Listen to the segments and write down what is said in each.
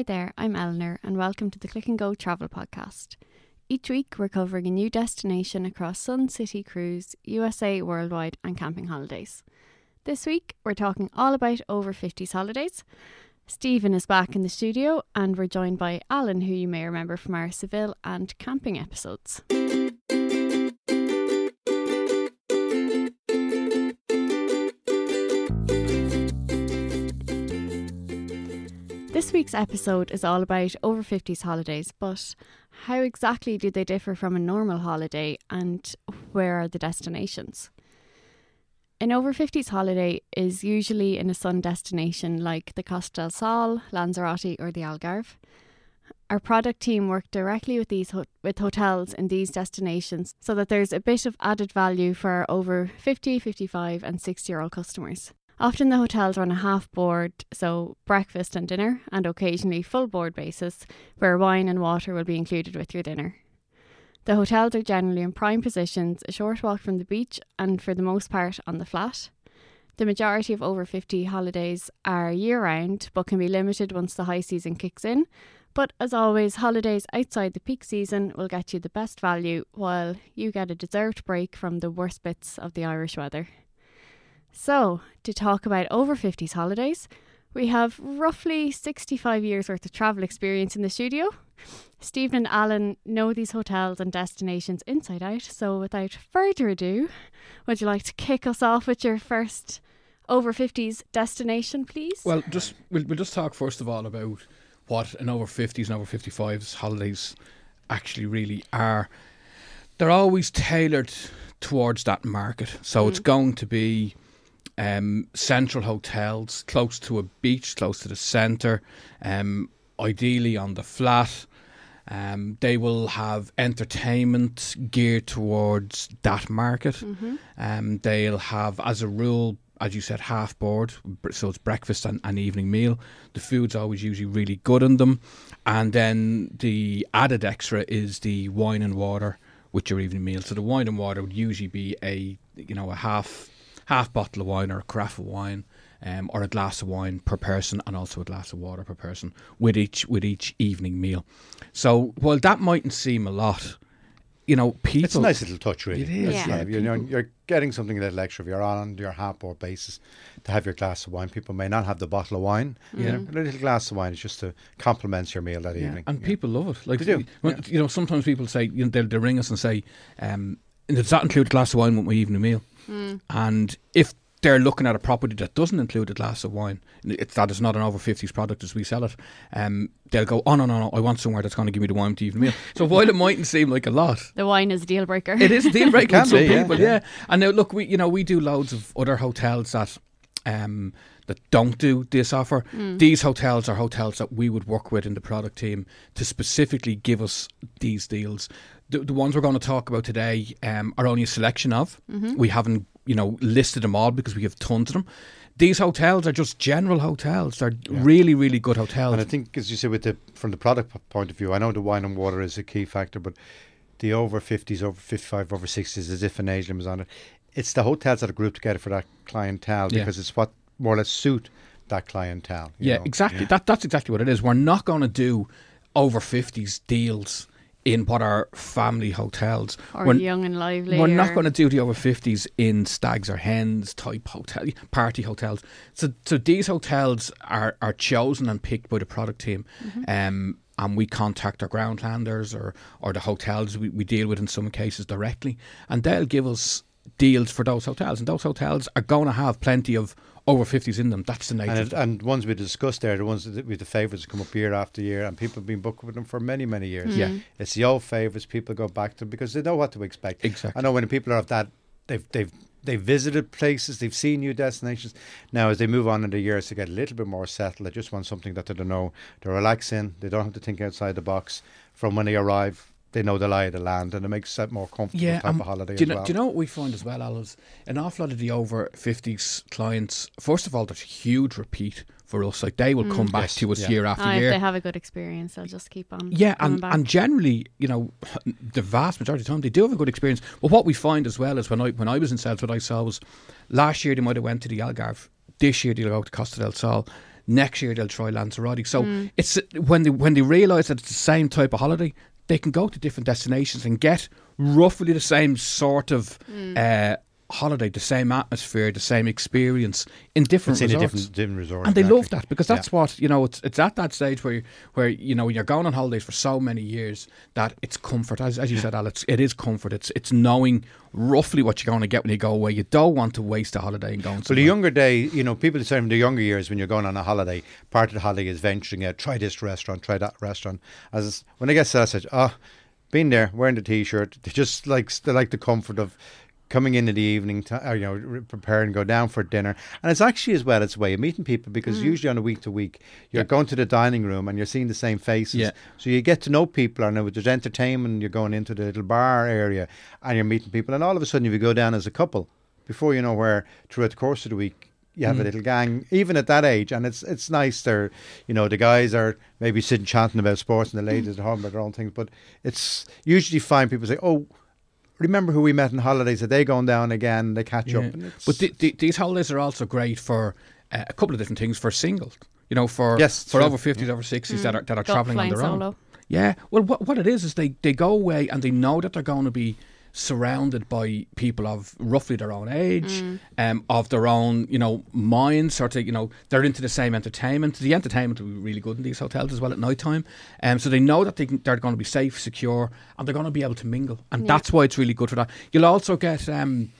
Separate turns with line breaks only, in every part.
Hi there, I'm Eleanor, and welcome to the Click and Go Travel Podcast. Each week, we're covering a new destination across Sun City Cruise, USA Worldwide, and camping holidays. This week, we're talking all about over 50s holidays. Stephen is back in the studio, and we're joined by Alan, who you may remember from our Seville and camping episodes. This week's episode is all about over 50s holidays, but how exactly do they differ from a normal holiday and where are the destinations? An over 50s holiday is usually in a sun destination like the Costa del Sol, Lanzarote, or the Algarve. Our product team work directly with these ho- with hotels in these destinations so that there's a bit of added value for our over 50, 55 and 60 year old customers. Often the hotels run a half board, so breakfast and dinner, and occasionally full board basis, where wine and water will be included with your dinner. The hotels are generally in prime positions, a short walk from the beach, and for the most part on the flat. The majority of over 50 holidays are year round, but can be limited once the high season kicks in. But as always, holidays outside the peak season will get you the best value, while you get a deserved break from the worst bits of the Irish weather. So, to talk about over 50s holidays, we have roughly 65 years worth of travel experience in the studio. Stephen and Alan know these hotels and destinations inside out, so without further ado, would you like to kick us off with your first over 50s destination, please?
Well, just we'll, we'll just talk first of all about what an over 50s and over 55s holidays actually really are. They're always tailored towards that market, so it's mm. going to be um, central hotels close to a beach, close to the centre, um, ideally on the flat. Um, they will have entertainment geared towards that market. Um, they'll have, as a rule, as you said, half board, so it's breakfast and, and evening meal. The food's always usually really good in them, and then the added extra is the wine and water with your evening meal. So the wine and water would usually be a you know a half half bottle of wine or a carafe of wine. Um, or a glass of wine per person, and also a glass of water per person with each with each evening meal. So while that mightn't seem a lot, you know, people
It's a nice little touch, really.
It is,
It's,
yeah.
you know, you're getting something a little extra. If you're on your half board basis to have your glass of wine, people may not have the bottle of wine. You know, a little glass of wine is just to complement your meal that
Yeah,
evening.
and people love it. Like
They do,
when- You know, sometimes people say you know, they'll, they'll ring us and say, um, "Does that include a glass of wine with my evening meal?" And if they're looking at a property that doesn't include a glass of wine, it's that is not an over fifties product as we sell it. Um, they'll go, "Oh no, no, no! I want somewhere that's going to give me the wine to the evening meal." So while it mightn't seem like a lot,
the wine is a deal breaker.
it is a deal breaker
Can
with some
yeah,
people,
yeah.
yeah. And now look, we you know we do loads of other hotels that um that don't do this offer. These hotels are hotels that we would work with in the product team to specifically give us these deals. The, the ones we're going to talk about today um, are only a selection of. We haven't you know listed them all because we have tons of them. These hotels are just general hotels. They're really, really good hotels.
And I think, as you say, with the from the product point of view, I know the wine and water is a key factor, but the over fifties, over fifty five, over sixties, as if different age limits on it. It's the hotels that are grouped together for that clientele
Yeah.
because it's what more or less suit that clientele. you
Yeah,
know.
exactly. That that's exactly what it is. We're not going to do over fifties deals in what are family hotels.
or
we're,
young and lively.
we're not going to do the over fifties in stags or hens type hotel party hotels. So so these hotels are are chosen and picked by the product team. Um and we contact our groundlanders or, or the hotels we, we deal with in some cases directly, and they'll give us deals for those hotels. And those hotels are going to have plenty of over 50s in them. That's the nature
And, it, and ones we discussed there, the ones that with the favourites come up year after year, and people have been booked with them for many, many years.
Yeah. Mm-hmm.
it's the old favourites. People go back to because they know what to expect.
Exactly.
I know when people are of that, they've they've they've visited places, they've seen new destinations. Now, as they move on in the years to get a little bit more settled, they just want something that they don't know. They relax in. They don't have to think outside the box. From when they arrive, they know the lie of the land, and it makes that more comfortable type
um,
of holiday
do you
as
know,
well.
Do you know what we find as well, Al? Is an awful lot of the over 50s clients, first of all, there's huge repeat for us. Like they will come back
Yes,
to us
yeah.
year after
year. if they have a good experience, they'll just keep on.
Yeah, and,
back.
and generally, you know, the vast majority of the time they do have a good experience. But what we find as well is when I when I was in sales, what I saw was last year they might have went to the Algarve, this year they'll go to Costa del Sol, Next year they'll try Lanzarote. So it's when they when they realise that it's the same type of holiday, they can go to different destinations and get roughly the same sort of uh, holiday, the same atmosphere, the same experience in different
It's
resorts.
different, different resort.
and they
exactly.
love that because that's what you know. It's it's at that stage where where you know when you're going on holidays for so many years that it's comfort. As, as you said, Alex, it is comfort. It's it's knowing roughly what you're going to get when you go away. You don't want to waste a holiday and going.
Well, the younger day, you know, people say in the younger years when you're going on a holiday, part of the holiday is venturing out, try this restaurant, try that restaurant. As when I get to that stage, oh, been there, wearing the t-shirt, they just like they like the comfort of coming in in the evening, to, or, uh, you know, re- prepare and go down for dinner. And it's actually as well, it's a way of meeting people because mm. usually on a week to week, you're
Yeah.
going to the dining room and you're seeing the same faces.
Yeah.
So you get to know people, and there's entertainment, you're going into the little bar area and you're meeting people, and all of a sudden, if you go down as a couple, before you know where, throughout the course of the week, you have a mm. little gang, even at that age, and it's it's nice. They're, you know, the guys are maybe sitting chatting about sports, and the ladies mm. are talking about their own things. But it's usually fine. People say, "Oh, remember who we met on holidays? Are they going down again?" They catch
Yeah.
up.
But th- th- these holidays are also great for uh, a couple of different things. For singles, you know, for
Yes,
for
true.
over fifties, over sixties that are that are
Go
traveling on
flying
their own. Yeah. Well, what what it is is they they go away and they know that they're going to be surrounded by people of roughly their own age, um, of their own you know minds, sort of you know they're into the same entertainment. The entertainment will be really good in these hotels as well at night time, um, so they know that they can, they're going to be safe, secure, and they're going to be able to mingle, and
Yeah.
that's why it's really good for that. You'll also get um,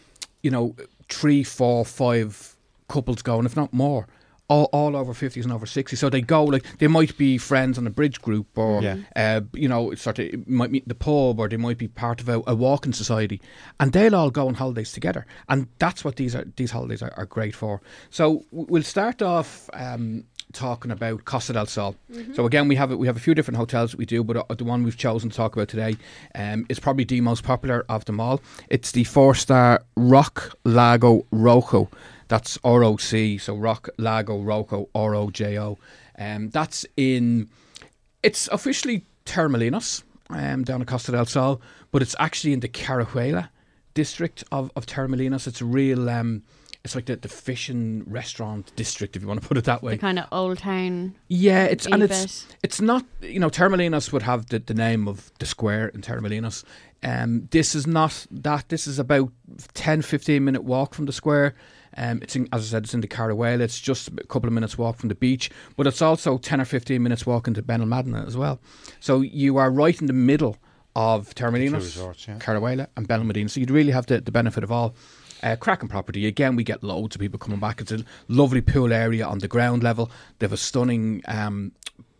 you know three, four, five couples going, if not more. All, all over 50s and over 60s. So they go, like, they might be friends on a bridge group or,
Yeah.
uh, you know, sort of might meet the pub or they might be part of a, a walking society. And they'll all go on holidays together. And that's what these are these holidays are, are great for. So we'll start off um, talking about Costa del Sol. So again, we have we have a few different hotels that we do, but uh, the one we've chosen to talk about today um, is probably the most popular of them all. It's the four star Roc Lago Rojo. That's R O C. So Roc Lago Rojo R O J O. Um, that's in. It's officially Torremolinos, um, down at Costa del Sol, but it's actually in the Carihuela district of, of Torremolinos. It's a real, um, it's like the, the fishing restaurant district, if you want to put it that way.
The kind of old town.
Yeah, it's and
bit.
it's it's not you know Torremolinos would have the, the name of the square in Torremolinos. Um, this is not that. This is about 10, 15 minute walk from the square. Um, it's in, as I said, it's in the Carihuela. It's just a couple of minutes walk from the beach, but it's also ten or fifteen minutes walk into Benalmadena as well. So you are right in the middle of Torremolinos,
resorts, yeah.
Carihuela, and Benalmadena. So you'd really have the, the benefit of all. Uh, cracking property again. We get loads of people coming back. It's a lovely pool area on the ground level. They have a stunning um,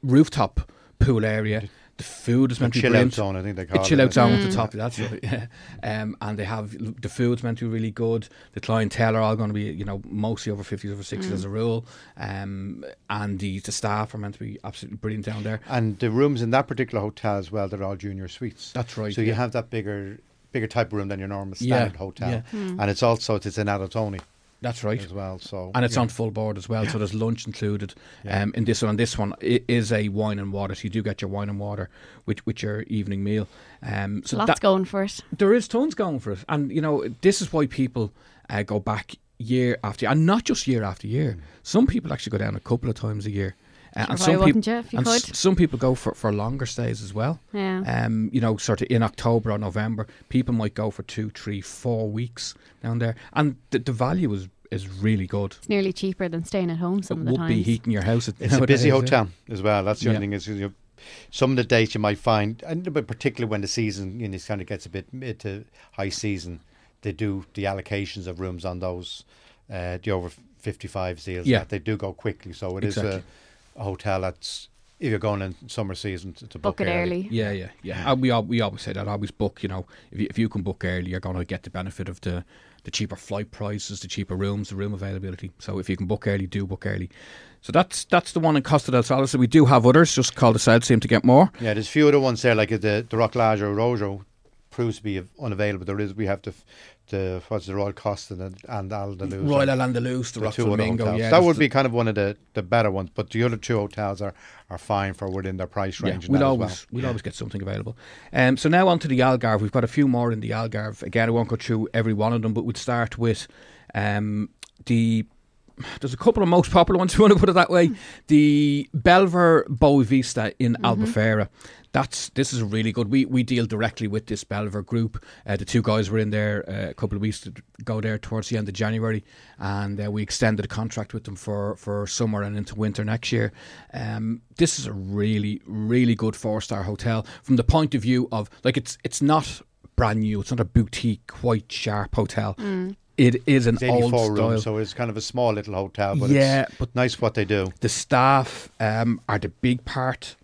rooftop pool area. The food is meant to be
chill out zone, I think they
A
call
chill
it.
out zone at
Mm.
the top. That's right. Yeah. Um, and they have the food's meant to be really good. The clientele are all going to be, you know, mostly over fifties, over sixties as a rule. Um, and the the staff are meant to be absolutely brilliant down there.
And the rooms in that particular hotel as well, they're all junior suites.
That's right.
So you have that bigger bigger type of room than your normal
Yeah,
standard hotel.
yeah.
Hmm.
And it's also it's an adult only
That's right.
as well. So
and it's
yeah.
on full board as well. So there's lunch included
Yeah.
um, in this one. And this one is a wine and water. So you do get your wine and water with with your evening meal. Um, so
Lots
that,
going for it.
there is tons going for it, and you know this is why people uh, go back year after year, and not just year after year. Some people actually go down a couple of times a year, uh, and some people
you if you
and
could?
s- some people go for, for longer stays as well.
Yeah.
Um, you know, sort of in October or November, people might go for two, three, four weeks down there, and the, the value is is really good.
it's nearly cheaper than staying at home some
it
of the
would
times.
be heating your house. At,
It's a busy
nowadays, yeah.
hotel as well. That's the
Yeah.
only thing is you some of the dates you might find, and but particularly when the season you know, kind of gets a bit mid to high season, they do the allocations of rooms on those uh, the over fifty five deals.
Yeah.
they do go quickly. So it is
Exactly.
a, a hotel that's if you're going in summer season to, to book,
Book it early.
Yeah, yeah, yeah. And uh, we al- we always say that. Always book. You know, if you, if you can book early, you're going to get the benefit of the the cheaper flight prices, the cheaper rooms, the room availability. So if you can book early, do book early. So that's that's the one in Costa del Sol. So we do have others. Just call the sales team to get more.
Yeah, there's a few other ones there, like the the Roc Lago Rojo proves to be unavailable. There is we have the the what's the Royal Costa and, and Andalus.
Royal Andalus, the,
the Roc
Flamingo. Yeah,
that would be kind of one of the, the better ones, but the other two hotels are, are fine for within their price range. and
we'll always
well.
we'll always get something available. Um, so now on to the Algarve. We've got a few more in the Algarve. Again, I won't go through every one of them, but we'd start with um, the there's a couple of most popular ones. If you want to put it that way. The Belver Boa Vista in Albufeira. That's this is really good. We we deal directly with this Belver group. Uh, the two guys were in there uh, a couple of weeks ago there towards the end of January, and uh, we extended a contract with them for for summer and into winter next year. Um, this is a really really good four star hotel from the point of view of like it's it's not brand new. It's not a boutique, quite sharp hotel. It is an
It's
old style.
rooms, so it's kind of a small little hotel, but
Yeah,
it's
but-
nice what they do.
the staff um, are the big part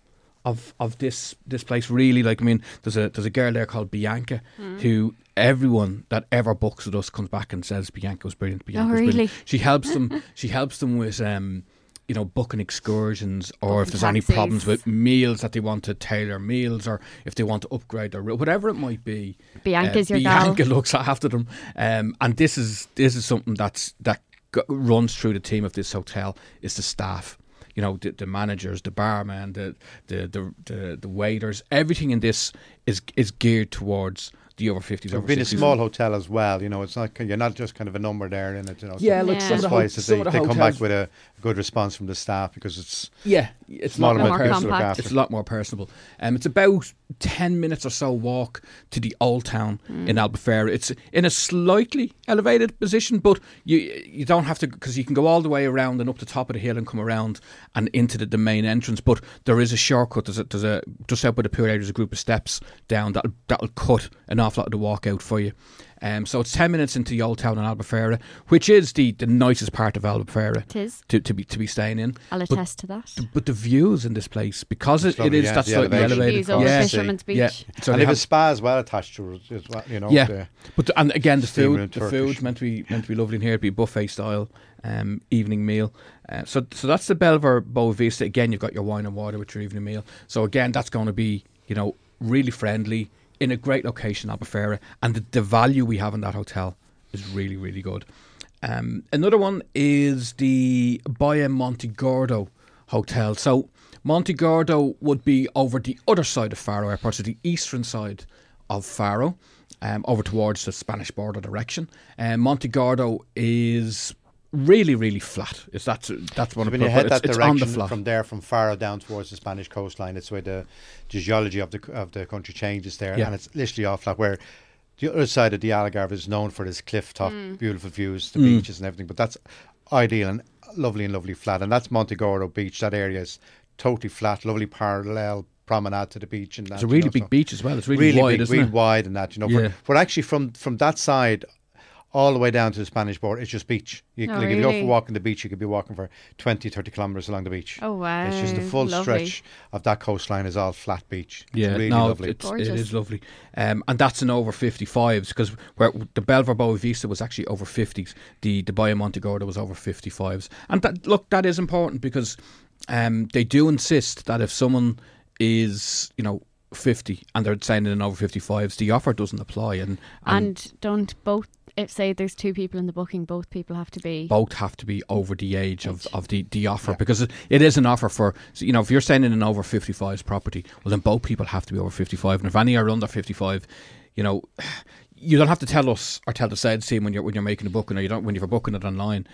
of of this this place. Really, like I mean, there's a there's a girl there called Bianca who everyone that ever books with us comes back and says Bianca was brilliant. Bianca was
really?
brilliant. She helps them. she helps them with. Um, you know, booking excursions, or if
Booking
there's any problems with meals that they want to tailor meals, or if they want to upgrade their room, whatever it might be.
Bianca's
uh,
your gal.
Bianca looks after them, um, and this is this is something that's that g- runs through the team of this hotel is the staff. You know, the, the managers, the barman, the the, the the the waiters, everything in this is is geared towards the over fifties,
So
over
being a small hotel as well, you know, it's not you're not just kind of a number there in it. You know, so
Yeah, like
Yeah.
some of the, ho- some
they,
of the
they come back with a good response from the staff because it's
yeah, it's
Smaller
not more
More
hotels
compact.
It's a lot more personable. Um, it's about ten minutes or so walk to the old town in Albufeira. It's in a slightly elevated position, but you you don't have to because you can go all the way around and up the top of the hill and come around and into the, the main entrance. But there is a shortcut. There's a, there's a just out by the pool area. There's a group of steps down that that'll cut an awful lot of the walk out for you. Um, so it's ten minutes into the old town in Albufeira, which is the, the nicest part of Albufeira
It is.
to, to be to be staying in.
I'll
But
attest to that.
but the views in this place because it,
It's
it
lovely,
is
yeah,
that
the
slightly
elevation.
elevated.
Views over
yeah,
Fisherman's Beach.
yeah. So
and
they
they have a spa as well attached to it as well. You know,
Yeah.
the-
but the- and again the food, the
Turkish.
food's meant to be meant to be lovely in here. It'd be buffet style um, evening meal. Uh, so so that's the Belver Boa Vista. Again, you've got your wine and water with your evening meal. So again, that's going to be you know really friendly in a great location, Albufeira, and the, the value we have in that hotel is really really good. Um, another one is the Baia Monte Gordo Hotel. So Monte Gordo would be over the other side of Faro Airport, so the eastern side of Faro, um, over towards the Spanish border direction. Um, Monte Gordo is really, really flat. Is that's that's one of
when
the
you head
it's,
that
it's on the
direction
flat.
from there, from Faro down towards the Spanish coastline, it's where the geology of the of the country changes there,
Yeah.
and it's literally all flat. Where the other side of the Algarve is known for its cliff top, beautiful views, the
Mm.
beaches and everything. But that's ideal and lovely and lovely flat, and that's Montegordo Beach. That area is totally flat, lovely parallel promenade to the beach, and that,
it's a
you
really
know,
big
so-
beach as well. It's really, wide,
big,
isn't
really
it?
wide and that, you know.
Yeah.
For, but actually, from from that side, all the way down to the Spanish border, it's just beach. You,
Oh,
like, If you go for walking the beach, you could be walking for 20, 30 kilometres along the beach.
Oh wow!
It's just the full
Lovely.
stretch of that coastline is all flat beach. It's
Yeah,
really
no,
lovely.
It's, it
Gorgeous.
is lovely, um, and that's an over fifty fives because where the Belver Boa Vista was actually over fifties. The the Baia Monte Gordo was over fifty fives, and that look that is important because um, they do insist that if someone is you know fifty and they're signing in over fifty fives, the offer doesn't apply, and and,
And don't both if say there's two people in the booking, both people have to be
both have to be over the age of,
Age.
of the, the offer
Yeah.
because it, it is an offer for you know if you're sending an over 55s property well then both people have to be over 55 and if any are under 55 you know you don't have to tell us or tell the sales team when you're when you're making a booking or you don't when you're booking it online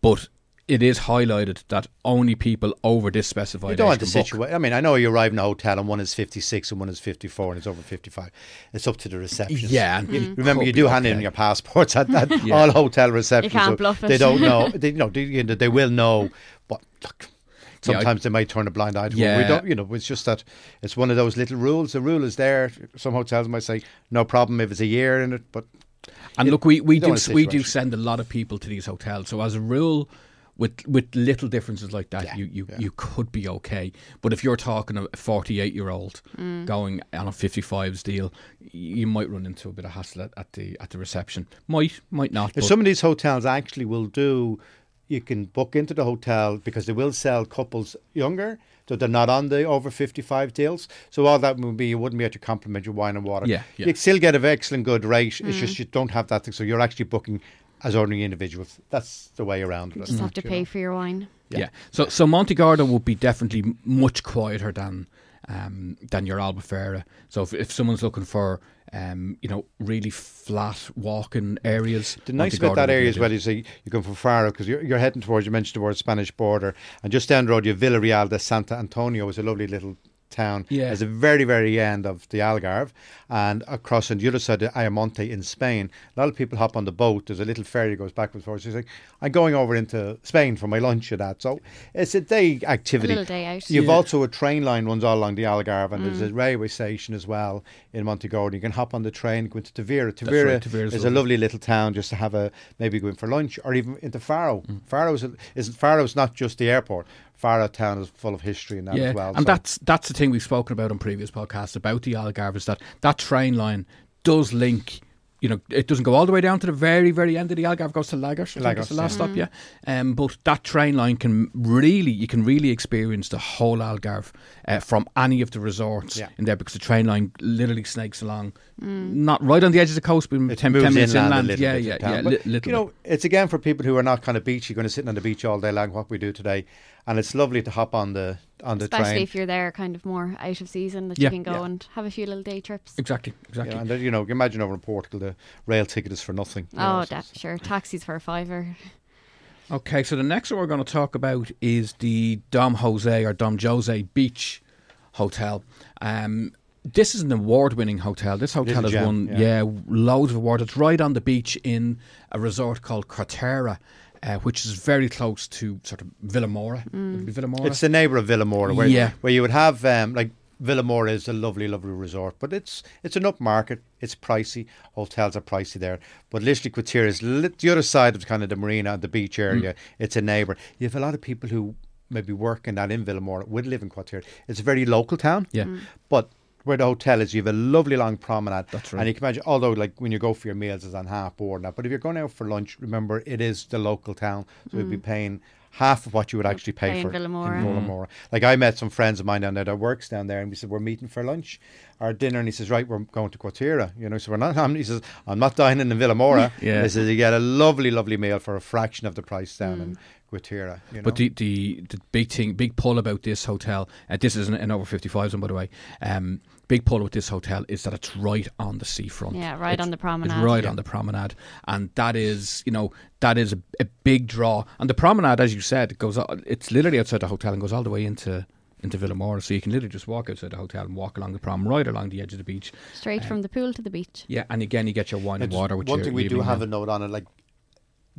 but it is highlighted that only people over this specified
You don't
age
want the
can book.
situation. I mean, I know you arrive in a hotel and one is 56 and one is 54 and it's over 55. It's up to the receptionist.
yeah and
You-
it
Remember,
could
you do hand in your passports at, at
Yeah.
all hotel receptions.
can't
so
bluff it.
They don't know. They, you know, they, you know, they will know. But look,
Yeah, I-
sometimes they might turn a blind eye to it.
Yeah.
We don't. You know, it's just that it's one of those little rules. The rule is there. Some hotels might say no problem if it's a year in it, but
And
You-
look, we, we
don't
do
want a
we do send a lot of people to these hotels. So as a rule, with with little differences like that,
Yeah,
you you,
yeah.
you could be okay. But if you're talking a 48 year old
Mm.
going on a 55s deal, you might run into a bit of hassle at, at the at the reception. Might might not.
If some of these hotels actually will do, you can book into the hotel because they will sell couples younger, so they're not on the over 55 deals. So all that would be, you wouldn't be able to compliment your wine and water.
Yeah, yeah.
You still get an excellent good rate. It's just you don't have that thing. So you're actually booking as ordinary individuals. That's the way around
you just have to pay
know.
for your wine.
Yeah. So so Monte Gordo would be definitely much quieter than um, than your Albufeira. So if, if someone's looking for um, you know, really flat walking areas.
The nice about that area as well is you come from Faro because you're, you're heading towards, you mentioned towards Spanish border, and just down the road you have Villarreal de Santa Antonio is a lovely little town
yeah.
as the very, very end of the Algarve. And across on the other side of Ayamonte in Spain, a lot of people hop on the boat. There's a little ferry that goes back and forth. So he's like, I'm going over into Spain for my lunch and that. So it's a day activity.
A little day out.
You've
Yeah.
also a train line runs all along the Algarve, and
Mm.
there's a railway station as well in Montegordo. You can hop on the train, go into Tavira.
right,
Tavira
Tavira's
is a
lovely.
lovely little town just to have a maybe go in for lunch or even into Faro.
Mm.
Faro is, is Faro's not just the airport. Faro town is full of history and that
yeah,
as well.
and
so-
that's that's the thing we've spoken about on previous podcasts about the Algarve is that that train line does link. You know, it doesn't go all the way down to the very, very end of the Algarve. Goes to Lagos.
Lagos,
the last
yeah.
stop, yeah. Um, but that train line can really, you can really experience the whole Algarve uh, from any of the resorts
Yeah.
in there because the train line literally snakes along, not right on the edge of the coast, but
It
10, 10 minutes
inland,
inland. yeah, yeah, yeah,
But,
li- little
you know,
bit.
it's again for people who are not kind of beachy, going to sit on the beach all day long, what we do today, and it's lovely to hop on the on the
Especially
train.
if you're there kind of more out of season that
Yeah.
you can go
Yeah.
and have a few little day trips.
Exactly, exactly.
know, and then, you know, imagine over in Portugal, the rail ticket is for nothing. you know,
Oh,
so
that, sure. Taxis for a fiver.
Okay, so the next one we're going to talk about is the Dom Jose or Dom Jose Beach Hotel. Um, this is an award-winning hotel. This hotel has
gem,
won,
yeah.
yeah. loads of awards. It's right on the beach in a resort called Quarteira, uh, which is very close to sort of Vilamoura. Would it Vilamoura?
It's the neighbour of Vilamoura, where
Yeah.
where you would have um, like Vilamoura is a lovely, lovely resort, but it's it's an upmarket. It's pricey. Hotels are pricey there, but literally Quarteira is lit, the other side of kind of the marina, and the beach area. It's a neighbour. You have a lot of people who maybe work in that in Vilamoura would live in Quarteira. It's a very local town.
yeah.
But where the hotel is, you have a lovely long promenade.
That's right.
And you can imagine, although like when you go for your meals, it's on half board now. But if you're going out for lunch, remember it is the local town, so you'd be mm. paying half of what you would actually pay
in
for
Vilamoura.
in Vilamoura. Like I met some friends of mine down there that works down there, and we said we're meeting for lunch or dinner, and he says, right, we're going to Quarteira. You know, so we're not. I'm, he says, I'm not dining in Vilamoura.
Yeah.
He says you get a lovely, lovely meal for a fraction of the price down in Quarteira. You know?
But the, the the big thing, big pull about this hotel, uh, this is an, an over 55s one, by the way. Um, big pull with this hotel is that it's right on the seafront.
Yeah, right
It's-
on the promenade.
It's right on the promenade, and that is, you know, that is a, a big draw. And the promenade, as you said, it goes. o- It's literally outside the hotel and goes all the way into into Vilamoura, so you can literally just walk outside the hotel and walk along the prom, right along the edge of the beach.
Straight uh, from the pool to the beach.
Yeah, and again, you get your wine and water. Which
one thing we do have
meal.
a note on it, like the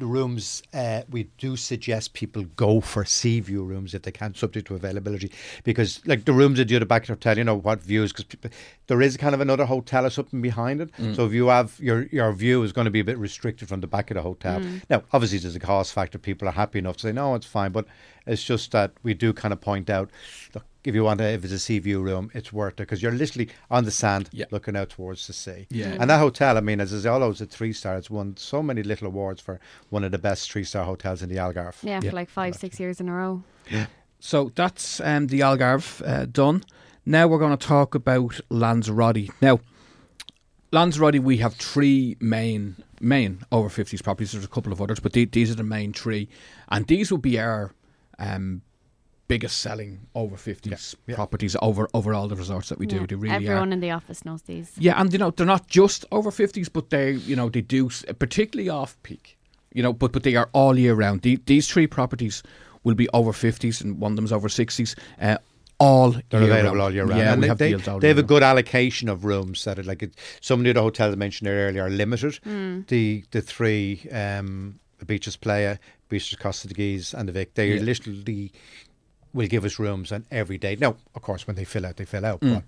rooms, uh, we do suggest people go for sea view rooms if they can, subject to availability, because like the rooms at the other back of the hotel, you know what views, because there is kind of another hotel or something behind it.
Mm.
So if you have your your view is going to be a bit restricted from the back of the hotel. Now, obviously, there's a cost factor. People are happy enough to say no, it's fine, but it's just that we do kind of point out, look. If you want to, if it's a sea view room, it's worth it because you're literally on the sand,
Yeah.
looking out towards the sea.
Yeah.
And that hotel, I mean, as is always a three star, it's won so many little awards for one of the best three star hotels in the Algarve.
Yeah,
Yeah.
for like five, six years in a row. Yeah.
So that's um, the Algarve uh, done. Now we're going to talk about Lanzarote. Now, Lanzarote, we have three main main over 50s properties. There's a couple of others, but the- these are the main three. And these will be our um, biggest selling over 50s
yeah.
properties over, over all the resorts that we do.
Yeah.
They really
Everyone
are.
in the office knows these.
Yeah, and you know, they're not just over 50s, but they, you know, they do, particularly off peak, you know, but, but they are all year round. The, these three properties will be over 50s and one of them's over 60s. Uh, all
They're
year
available
round.
all year round.
Yeah,
and
we
they,
have
they,
deals all
they
year
have a good allocation of rooms that are like it, some of the other hotels I mentioned earlier are limited. The the three um, the Beatrice Playa, Beatrice Costa Teguise, and the Vic, they
Yeah.
literally will give us rooms on every day. Now, of course, when they fill out, they fill out.
Mm.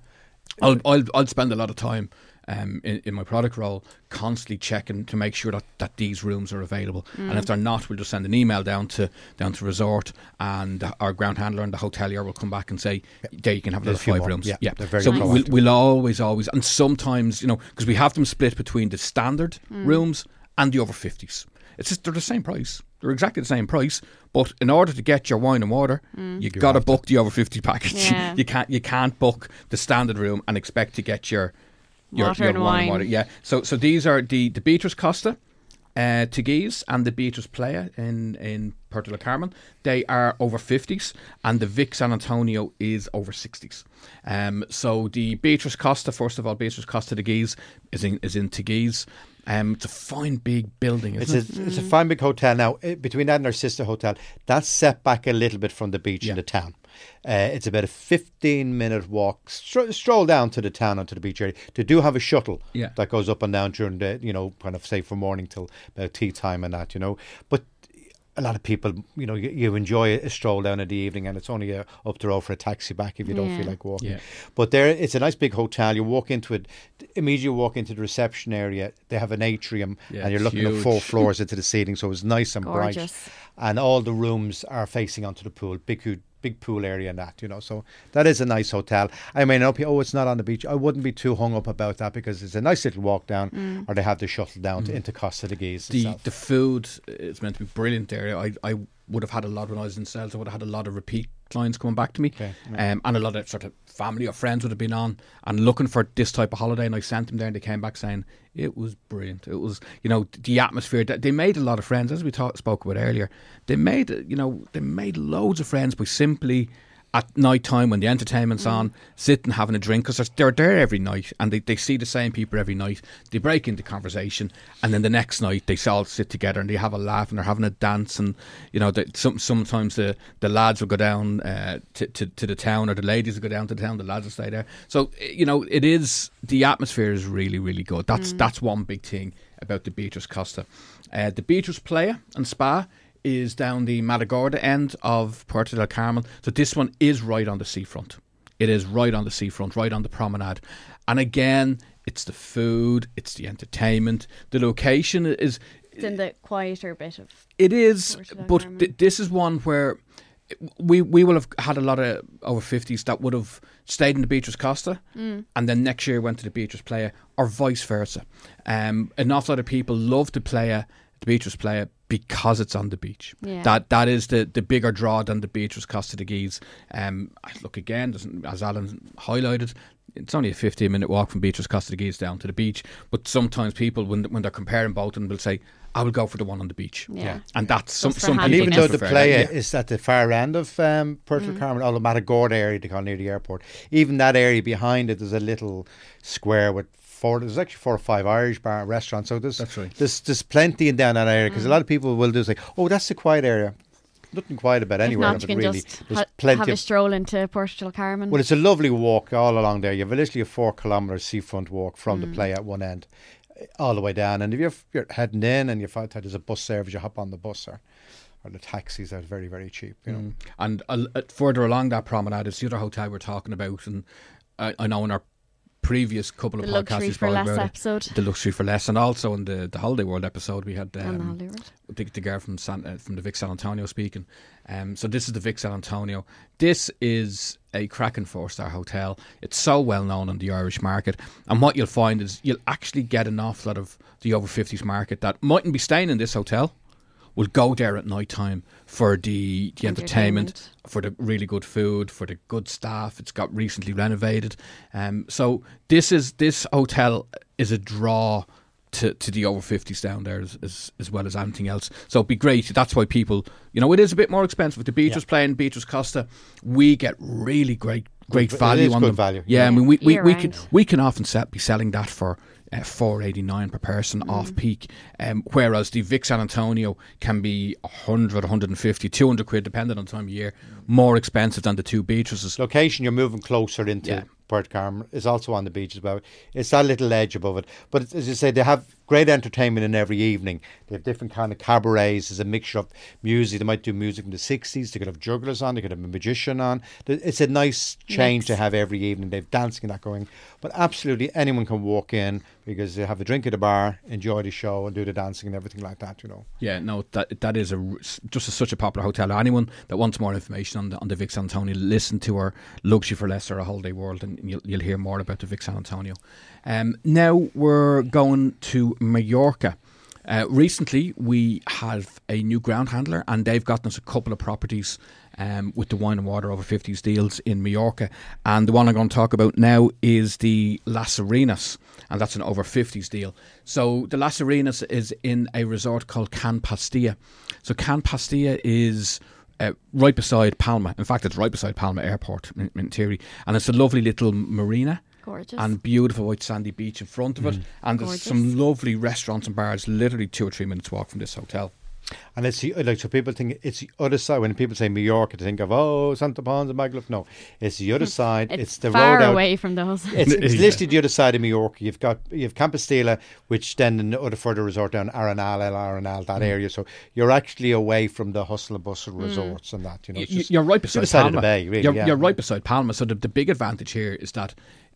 But
I'll, I'll I'll spend a lot of time um, in, in my product role constantly checking to make sure that, that these rooms are available. And if they're not, we'll just send an email down to down to resort, and our ground handler and the hotelier will come back and say, "There, you can have
There's
another five
more.
rooms."
Yeah, they're very
so we'll, we'll always always and sometimes you know because we have them split between the standard rooms and the over fifties. It's just they're the same price. They're exactly the same price, but in order to get your wine and water, you got to book the over fifty package.
Yeah.
you can't you can't book the standard room and expect to get your your,
Water
your
and
wine.
wine.
Yeah. So so these are the the Beatrice Costa, uh, Teguise, and the Beatrice Playa in in Puerto del Carmen, they are over 50s, and the Vic San Antonio is over 60s. Um, so the Beatrice Costa, first of all, Beatrice Costa Teguise is in, is in Teguise. Um, it's a fine big building,
It's a
it?
it's a fine big hotel now. eh, Between that and our sister hotel, that's set back a little bit from the beach
Yeah.
in the town. Uh, it's about a fifteen minute walk. Stro- stroll down to the town onto the beach area. They do have a shuttle
Yeah.
that goes up and down during the you know kind of say from morning till about tea time and that you know. But a lot of people, you know, you, you enjoy a stroll down in the evening, and it's only uh, up the road for a taxi back if you don't
Yeah.
feel like walking.
Yeah.
But there, it's a nice big hotel. You walk into it, immediately walk into the reception area. They have an atrium,
Yeah,
and you're
it's
looking at four floors into the ceiling, so it's nice and bright. And all the rooms are facing onto the pool, big, hu- big pool area and that, you know. So that is a nice hotel. I mean, up oh, it's not on the beach. I wouldn't be too hung up about that because it's a nice little walk down, mm. or they have the shuttle down to, mm. into Costa Teguise
the
itself.
the food is meant to be brilliant there. I I would have had a lot when I was in sales. I would have had a lot of repeat clients coming back to me,
Okay,
um, and a lot of sort of family or friends would have been on and looking for this type of holiday. And I sent them there, and they came back saying it was brilliant. It was you know the atmosphere. that They made a lot of friends, as we talk, spoke about earlier. They made you know they made loads of friends by simply. At night time when the entertainment's on, sitting having a drink because they're, they're there every night and they, they see the same people every night. They break into conversation, and then the next night they all sit together and they have a laugh and they're having a dance. And you know, they, some sometimes the, the lads will go down uh, to, to to the town, or the ladies will go down to the town. The lads will stay there. So eh, you know, it is the atmosphere is really really good. That's that's one big thing about the Beatrice Costa. Uh, the Beatrice Playa and Spa is down the Matagorda end of Puerto del Carmen. So this one is right on the seafront. It is right on the seafront, right on the promenade. And again, it's the food, it's the entertainment. The location is
It's in the quieter bit of.
it is, but th- this is one where we we will have had a lot of over fifties that would have stayed in the Beatrice Costa,
Mm.
and then next year went to the Beatrice Playa, or vice versa. Um, an awful lot of people love to play the Beatrice Playa because it's on the beach.
Yeah.
That that is the, the bigger draw than the Beatrice Costa Teguise. Um, look again, doesn't as Alan highlighted. It's only a 15 minute walk from Beatrice Costa Teguise down to the beach. But sometimes people, when when they're comparing both, of them will say, "I will go for the one on the beach."
Yeah.
And that's some,
Just for
some
And even though the
prefer
playa
that, yeah.
is at the far end of um, Puerto del Carmen, all the Matagorda area they call near the airport, even that area behind it, there's a little square with four. There's actually four or five Irish bar restaurants. So there's
That's right.
there's there's plenty in down that area because a lot of people will do say, "Oh, that's a quiet area." Nothing quiet about
If
anywhere
not, you can
really.
just
There's
ha-
plenty
have a stroll into Puerto del Carmen.
well, it's a lovely walk all along there. You have literally a four kilometre seafront walk from
Mm.
the play at one end, all the way down. And if you're, you're heading in and you find that there's a bus service, you hop on the bus or, or the taxis are very, very cheap. You know,
Mm. And uh, uh, further along that promenade is the other hotel we're talking about, and I, I know in our previous couple
the
of podcasts
for less
about it,
episode.
the luxury for less, and also in the the Holiday World episode we had
on the
um, the, the girl from San, uh, from the Vic San Antonio speaking. Um, so this is the Vic San Antonio. This is a cracking four star hotel. It's so well known in the Irish market, and what you'll find is you'll actually get an awful lot of the over fifties market that mightn't be staying in this hotel. Will go there at night time for the, the entertainment,
Entertainment.
for the really good food, for the good staff. It's got recently renovated, um, so this is this hotel is a draw to, to the over 50s down there as, as, as well as anything else. So it'd be great. That's why people, you know, it is a bit more expensive. The Beatrice
Yeah.
playing Beatrice Costa, we get really great great
It
value
is
on
good
them.
value.
Yeah, I mean, we, we, we can we can often set, be selling that for uh, four eighty nine per person
Mm.
off peak, um, whereas the Vic San Antonio can be 100, 150, 200 quid, depending on time of year, more expensive than the two beaches.
location you're moving closer into
Yeah.
Puerto Carmen is also on the beach as well. It's that little edge above it. But as you say, they have great entertainment in every evening. They have different kind of cabarets. There's a mixture of music. They might do music from the 60s. They could have jugglers on. They could have a magician on. It's a nice change to have every evening. They've dancing and that going. But absolutely anyone can walk in because they have a drink at the bar, enjoy the show and do the dancing and everything like that, you know.
Yeah, no, that that is a just a, such a popular hotel. Anyone that wants more information on the on the Vic San Antonio, listen to our Luxury for Less or a Holiday World, and you'll you'll hear more about the Vic San Antonio. Um, now we're going to Mallorca. Uh, recently, we have a new ground handler, and they've gotten us a couple of properties um, with the wine and water over 50s deals in Mallorca. And the one I'm going to talk about now is the Las Arenas, and that's an over 50s deal. So the Las Arenas is in a resort called Can Pastilla. So Can Pastilla is uh, right beside Palma. In fact, it's right beside Palma Airport in, in theory, and it's a lovely little marina.
Gorgeous.
And beautiful white sandy beach in front of it, mm. and there's
Gorgeous.
some lovely restaurants and bars, literally two or three minutes walk from this hotel.
And it's the, uh, like so people think it's the other side. When people say Mallorca, they think of oh Santa Pons and Magaluf. No, it's the other side.
it's,
It's, the
far
road out.
away from those.
It's, it's
Yeah.
literally the other side of Mallorca. You've got you've Can Pastilla, which then in the other further resort down Arenal, El Arenal,
Mm.
that area. So you're actually away from the hustle and bustle mm. resorts and that. You know,
you,
just,
you're right
it's the
beside
other side
Palma.
of the bay. Really,
you're,
yeah.
you're right beside Palma. So the, the big advantage here is that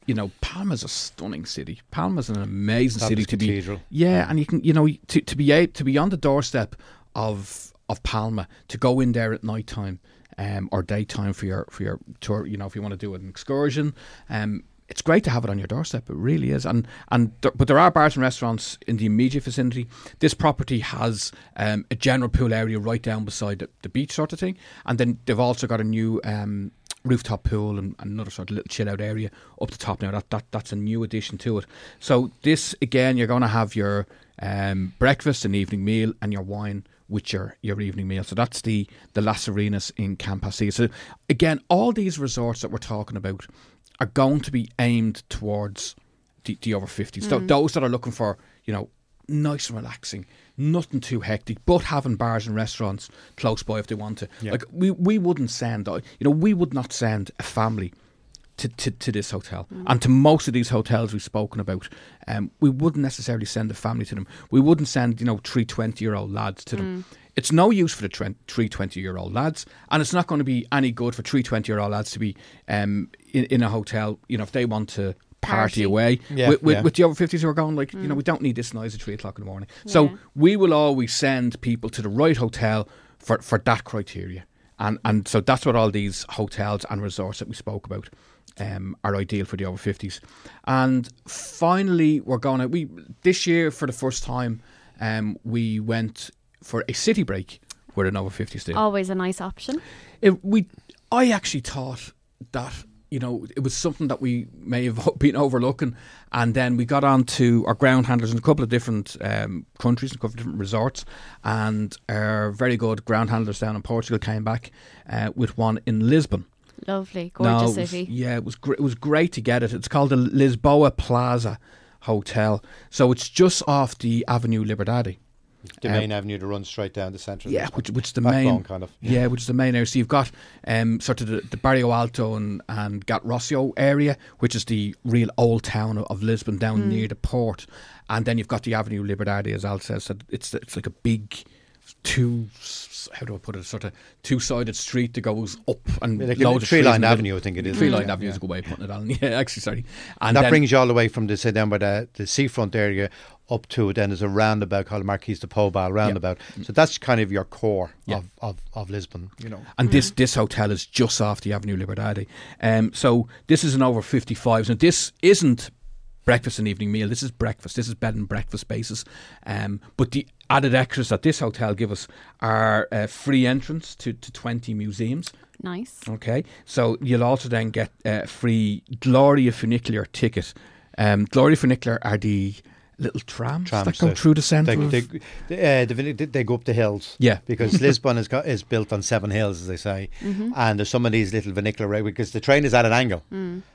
you know Palma's a stunning city. Palma's an amazing city to be.
Cathedral.
Yeah, and you can you know to to be a, to be on the doorstep of of Palma to go in there at night time um, or daytime for your for your tour. You know if you want to do an excursion. Um, it's great to have it on your doorstep. It really is, and and there, but there are bars and restaurants in the immediate vicinity. This property has um, a general pool area right down beside the, the beach, sort of thing, and then they've also got a new um, rooftop pool and another sort of little chill out area up the top now. That that that's a new addition to it. So this again, you're going to have your um, breakfast and evening meal and your wine with your, your evening meal. So that's the the Las Arenas in Can Pastilla. So again, all these resorts that we're talking about are going to be aimed towards the, the over 50s. Th- those that are looking for, you know, nice and relaxing, nothing too hectic, but having bars and restaurants close by if they want to.
Yeah.
Like we, we wouldn't send, uh, you know, we would not send a family to, to, to this hotel. And to most of these hotels we've spoken about, um, we wouldn't necessarily send a family to them. We wouldn't send, you know, three 20 year old lads to them. It's no use for the twen- three 20 year old lads, and it's not going to be any good for three 20 year old lads to be um, in, in a hotel, you know, if they want to party,
Party.
away.
Yeah,
with, with,
yeah.
with the over 50s who are going, like, you know, we don't need this noise at three o'clock in the morning. So
Yeah.
we will always send people to the right hotel for, for that criteria. And, and so that's what all these hotels and resorts that we spoke about um, are ideal for the over 50s. And finally, we're going to, we, this year for the first time, um, we went for a city break with an over 50s deal.
Always a nice option.
It, we, I actually thought that you know it was something that we may have been overlooking, and then we got on to our ground handlers in a couple of different um, countries, and a couple of different resorts, and our very good ground handlers down in Portugal came back uh, with one in Lisbon.
Lovely,
No,
gorgeous
it was-
city.
yeah, it was gr- it was great to get it. It's called the Lisboa Plaza Hotel, so it's just off the Avenue Liberdade.
The
um,
main avenue to run straight down the centre. of
Yeah,
Lisbon.
which which is the
Backbone,
main
kind of.
Yeah, which is the main area. So you've got um, sort of the, the Bairro Alto and, and Gat Rossio area, which is the real old town of, of Lisbon down near the port, and then you've got the Avenue Liberdade, as Al says. So it's it's like a big two. How do I put it? Sort of two-sided street that goes up and
Like
loads
a
of
tree
trees
line
the
avenue, I think it is.
Tree line
Yeah,
avenue
yeah.
is a good way of putting it on. Yeah, actually, sorry.
And
And
that
then-
brings you all the way from the say down by the, the seafront area up to then there's a roundabout called Marquis de Pombal roundabout. So that's kind of your core
Yeah.
of, of, of Lisbon, you know.
And this this hotel is just off the Avenue Liberdade. Um, so this is an over 55s. Now, this isn't breakfast and evening meal. This is breakfast. This is bed and breakfast basis. Um, but the added extras that this hotel give us are uh, free entrance to, to 20 museums.
Nice.
Okay, so you'll also then get a free Gloria Funicular ticket. Um, Gloria Funicular are the little trams,
Trams
that come
that-
through the centre.
They, they, they, uh, they, they go up the hills.
Yeah.
Because Lisbon is, got, is built on seven hills, as they say. And there's some of these little funicular rail because the train is at an angle.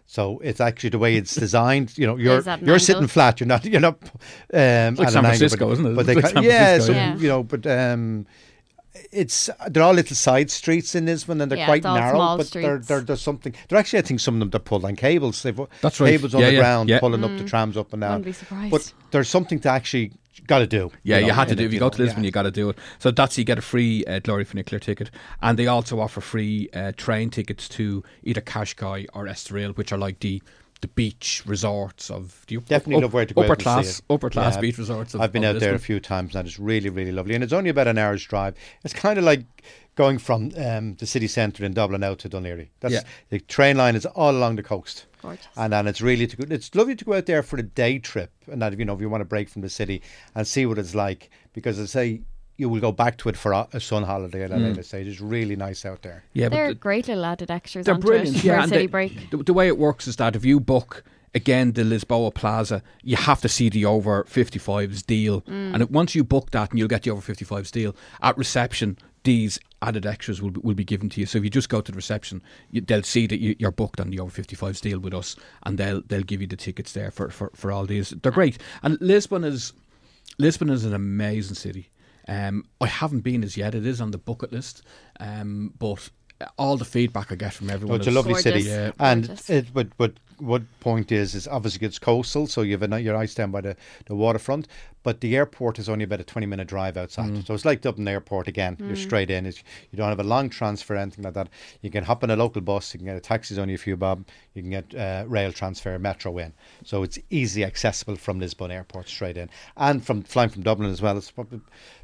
So it's actually the way it's designed. You know, you're
an
you're
angle.
sitting flat. You're not. You're not. Um, at
like
an
San
angle,
Francisco,
but,
isn't it?
But they
Like
ca-
San
yeah,
Francisco.
so,
Yeah.
you know, but um, it's they're all little side streets in Lisbon, and they're
Yeah,
quite
it's all
narrow.
small
But they're, they're, there's something. They're actually, I think, some of them they're pulled on cables. They've
That's right.
cables on
Yeah,
the ground
yeah.
pulling up the trams up and down.
Be surprised.
But there's something to actually got to do.
Yeah, you,
know,
had to do.
it,
If you go
know,
to Lisbon,
yeah.
you got to do it. So that's you get a free uh, Gloria Funicular ticket, and they also offer free uh, train tickets to either Cascais or Estoril, which are like the the beach resorts of the up-
Definitely
up-
love where to go
upper
out and see
class
it.
upper class
Yeah,
beach resorts. Of,
I've been
of
out there a few times and it's really, really lovely. And it's only about an hour's drive. It's kind of like going from um, the city centre in Dublin out to Dun Laoghaire. That's
Yeah.
the train line is all along the coast.
Gorgeous.
And then it's really to go, it's lovely to go out there for a day trip and that you know if you want to break from the city and see what it's like because I say you will go back to it for a, a sun holiday at a
Mm.
later stage. It's really nice out there.
Yeah,
They're
but
great little added extras
they're brilliant.
it
yeah,
for a
and
city
the,
break.
The, the way it works is that if you book again the Lisboa Plaza, you have to see the over 55s deal,
Mm.
and it, once you book that, and you'll get the over 55s deal at reception. These added extras will be, will be given to you. So if you just go to the reception, you, they'll see that you, you're booked on the over 55s deal with us, and they'll they'll give you the tickets there for, for, for all these. They're great, and Lisbon is Lisbon is an amazing city. Um, I haven't been as yet. It is on the bucket list, um, but all the feedback I get from
Oh,
everyone
it's a
is
lovely city,
Yeah.
and
Gorgeous.
it, but but what point is is obviously it's coastal, so you have a, ni- your eyes down by the, the waterfront, but the airport is only about a twenty minute drive outside, so it's like Dublin Airport again. You're straight in. It's, you don't have a long transfer anything like that. You can hop on a local bus. You can get a taxi, it's only a few bob. You can get uh, rail transfer, metro in, so it's easily accessible from Lisbon Airport straight in, and from flying from Dublin as well. It's probably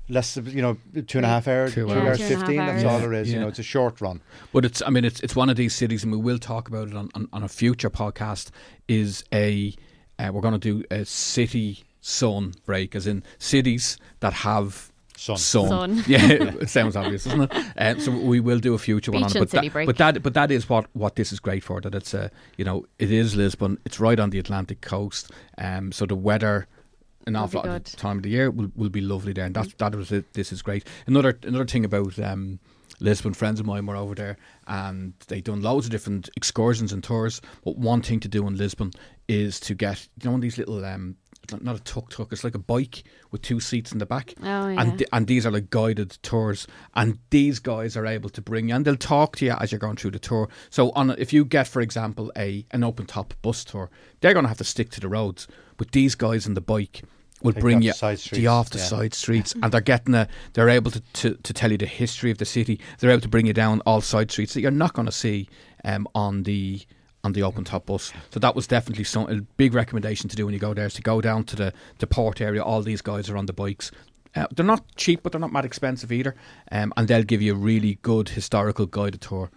less, of, you know, two and a half hours,
Two
two
hours.
hours
Yeah, two and a half
fifteen. That's
hours.
all there is. You know, it's a short run.
But it's, I mean, it's it's one of these cities, and we will talk about it on, on, on a future podcast. Is a uh, we're going to do a city sun break, as in cities that have
Sun.
sun.
Sun.
Yeah, it sounds obvious, doesn't it? Uh, so we will do a future one on it. But
city
that,
break.
but that but that is what what this is great for. That it's a you know it is Lisbon. It's right on the Atlantic coast. Um, so the weather. An awful lot of
good.
the time of the year will, will be lovely there, and that that was it. This is great. Another another thing about um, Lisbon, friends of mine were over there, and they done loads of different excursions and tours. But one thing to do in Lisbon is to get you know one of these little um, not- not a tuk tuk. It's like a bike with two seats in the back,
Oh, yeah.
and th- and these are like guided tours. And these guys are able to bring you, and they'll talk to you as you're going through the tour. So on, a, if you get, for example, a an open top bus tour, they're going to have to stick to the roads. But these guys on the bike will
Take
bring you
the
the
streets,
off the
yeah.
side streets, and they're getting a. They're able to, to to tell you the history of the city. They're able to bring you down all side streets that you're not going to see um, on the on the open top bus. So that was definitely some a big recommendation to do when you go there is to go down to the the port area. All these guys are on the bikes. Uh, they're not cheap, but they're not mad expensive either, um, and they'll give you a really good historical guided tour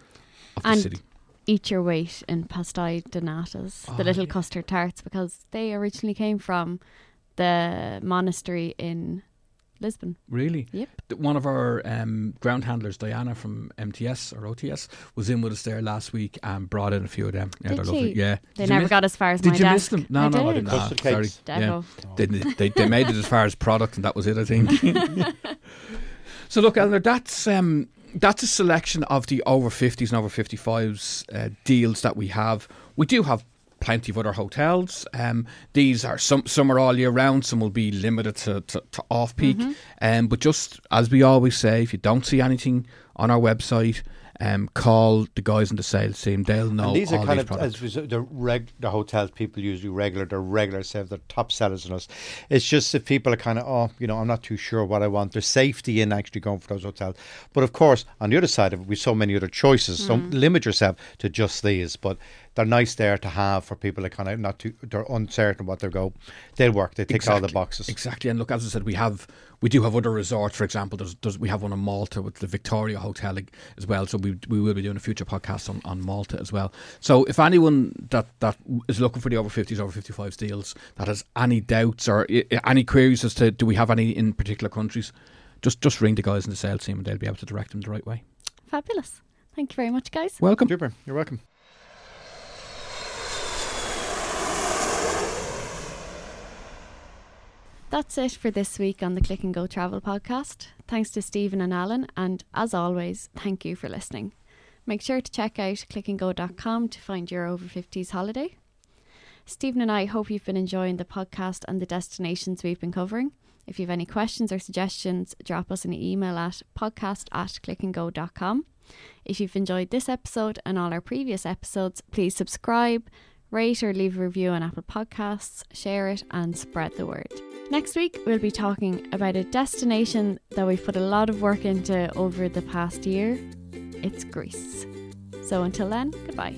of the city.
Eat your weight in pastéis de natas, the
Oh,
little
yeah.
custard tarts, because they originally came from the monastery in Lisbon.
Really?
Yep.
One of our um, ground handlers, Diana from MTS or OTS, was in with us there last week and brought in a few of them. Yeah,
Did
they're lovely.
she?
Yeah.
They
Did
never
miss-
got as far as
Did
my
you
desk.
miss them? No,
I
no, I
did.
didn't.
Custard
Ah, sorry. Yeah.
Deco.
They, they, they made it as far as product, and that was it, I think. so, look, Eleanor, that's um, that's a selection of the over 50s and over 55s uh, deals that we have. We do have plenty of other hotels. Um, these are some some are all year round. Some will be limited to, to, to off peak. Um, but just as we always say, if you don't see anything on our website. Um, call the guys in the sales team. They'll know
And these
all
are kind
these
of
products.
as we the reg, the hotels people usually regular, they're regular sales, they're top sellers in us. It's just if people are kind of oh, you know, I'm not too sure what I want. There's safety in actually going for those hotels, but of course, on the other side of it, we've so many other choices. So limit yourself to just these, but they're nice there to have for people that kind of not too, they're uncertain what they go. They'll work. They tick all the boxes.
Exactly, and look, as I said, we have we do have other resorts. For example, there's, there's we have one in Malta with the Victoria Hotel as well. So we we will be doing a future podcast on, on Malta as well. So if anyone that that is looking for the over fifties, over fifty fives deals, that has any doubts or i- i- any queries as to do we have any in particular countries, just just ring the guys in the sales team and they'll be able to direct them the right way.
Fabulous. Thank you very much, guys.
Welcome.
Super. You're welcome.
That's it for this week on the Click and Go Travel podcast. Thanks to Stephen and Alan, and as always, thank you for listening. Make sure to check out clickandgo.com to find your over 50s holiday. Stephen and I hope you've been enjoying the podcast and the destinations we've been covering. If you have any questions or suggestions, drop us an email at podcast at clickandgo.com. If you've enjoyed this episode and all our previous episodes, please subscribe, rate or leave a review on Apple Podcasts, share it, and spread the word. Next week, we'll be talking about a destination that we've put a lot of work into over the past year. It's Greece. So until then, goodbye.